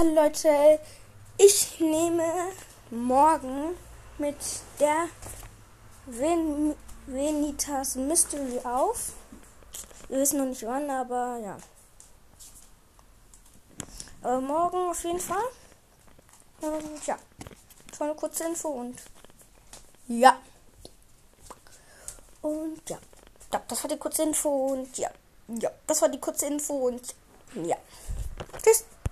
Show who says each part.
Speaker 1: Hallo Leute, ich nehme morgen mit der Ven Venitas Mystery auf. Wir wissen noch nicht wann, aber ja. Aber morgen auf jeden Fall. Und ja, das war eine kurze Info und ja. Und ja, ja das war die kurze Info und ja, ja, das war die kurze Info und ja.